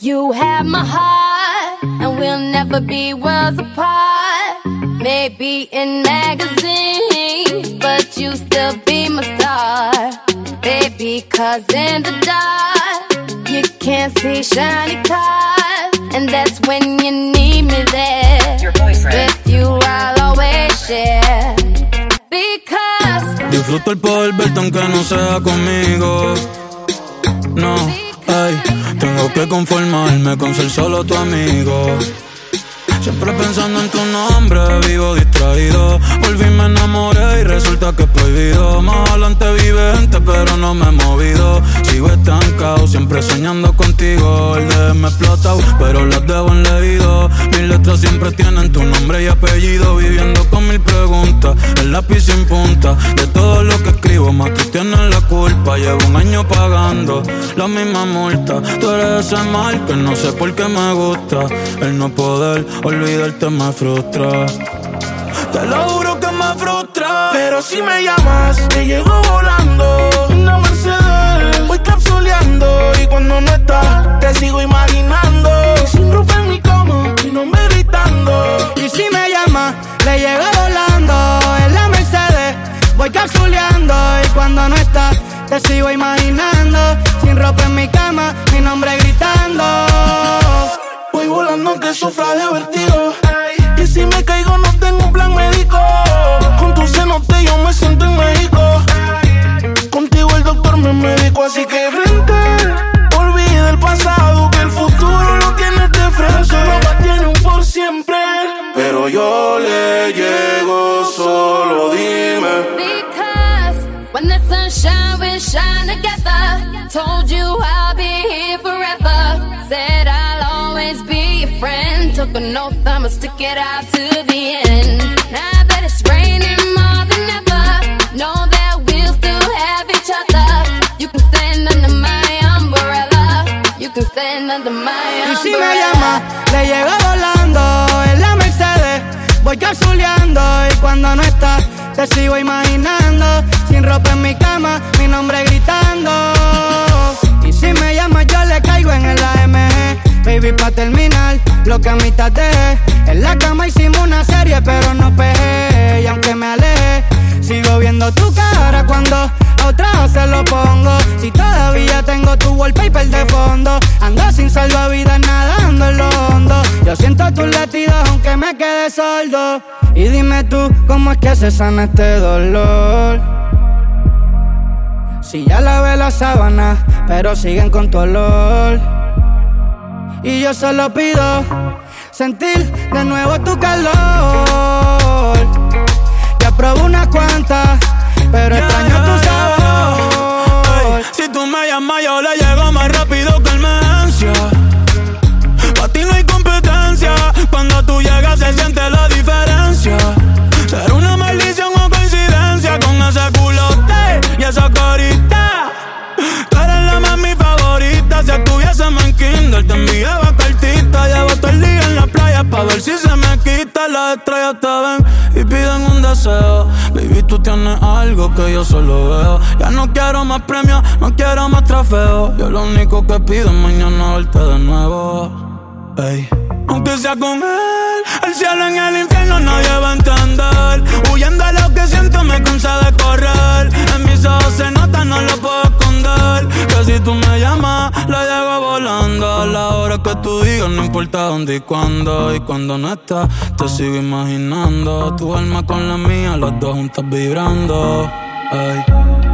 You have my heart, and we'll never be worlds apart. Maybe in magazines, but you still be my star. Baby, cause in the dark, you can't see shiny cars. And that's when you need me there. Your boyfriend. With you, I'll always share. Because, Disfruto el poder verte aunque no sea conmigo. No, ay, tengo que conformarme con ser solo tu amigo. Siempre pensando en tu nombre, vivo distraído. Volví, me enamoré y resulta que es prohibido. Más adelante vive gente, pero no me he movido. Sigo estancado, siempre soñando contigo. El de me explota, pero las debo en leído. Mis letras siempre tienen tu nombre y apellido. Viviendo con mil preguntas, lápiz sin punta. De todo lo que escribo, más tú tienes la culpa. Llevo un año pagando la misma multa. Tú eres ese mal que no sé por qué me gusta. El no poder olvidarte me frustra. Te lo juro que me frustra. Pero si me llamas, te llego sigo imaginando. Sin ropa en mi cama, mi nombre gritando. Voy volando aunque sufra de vertigo. Y si me caigo, no tengo un plan médico. Con tu cenote yo me siento en México. Contigo el doctor me médico, así que frente. Olvida el pasado, que el futuro lo tienes de frente. Papá tiene un por siempre. Pero yo le llego, solo dime. because when the sun shine, we shine together. Told you I'll be here forever. Said I'll always be your friend. Took an oath, I'ma stick it out to the end. Now that it's raining more than ever, know that we'll still have each other. You can stand under my umbrella. You can stand under my Y umbrella. si me llama, le llego volando en la Mercedes. Voy capsuleando y cuando no está, te sigo imaginando. Sin ropa en mi cama, mi nombre gritando. Terminar, lo que a mitad dejé. En la cama hicimos una serie, pero no pegué. Y aunque me alejé, sigo viendo tu cara cuando a otra se lo pongo. Si todavía tengo tu wallpaper de fondo, ando sin salvavidas nadando en lo hondo. Yo siento tus latidos aunque me quede sordo. Y dime tú, ¿cómo es que se sana este dolor? Si ya lavé la sábana, pero siguen con tu olor. Y yo solo pido sentir de nuevo tu calor. Ya probé unas cuantas, pero extraño te enviaba cartita. Llevo todo el día en la playa pa' ver si se me quita. Las estrellas te ven y piden un deseo. Baby, tú tienes algo que yo solo veo. Ya no quiero más premios, no quiero más trofeos. Yo lo único que pido es mañana verte de nuevo. Ey. Aunque sea con él, el cielo en el infierno nadie va a entender. Huyendo a lo que siento me no importa dónde y cuándo. Y cuando no estás, te sigo imaginando. Tu alma con la mía, las dos juntas vibrando. Ey.